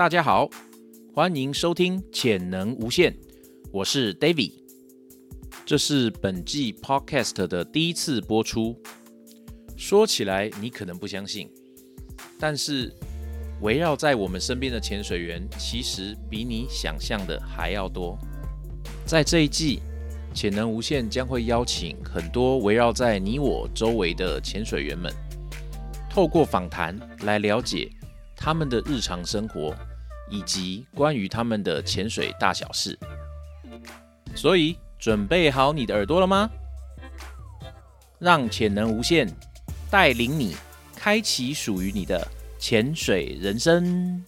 大家好，欢迎收听《潜能无限》，我是 David。这是本季 Podcast 的第一次播出。说起来你可能不相信，但是围绕在我们身边的潜水员，其实比你想象的还要多。在这一季《潜能无限》将会邀请很多围绕在你我周围的潜水员们，透过访谈来了解他们的日常生活。以及关于他们的潜水大小事，所以准备好你的耳朵了吗？让潜能无限带领你开启属于你的潜水人生。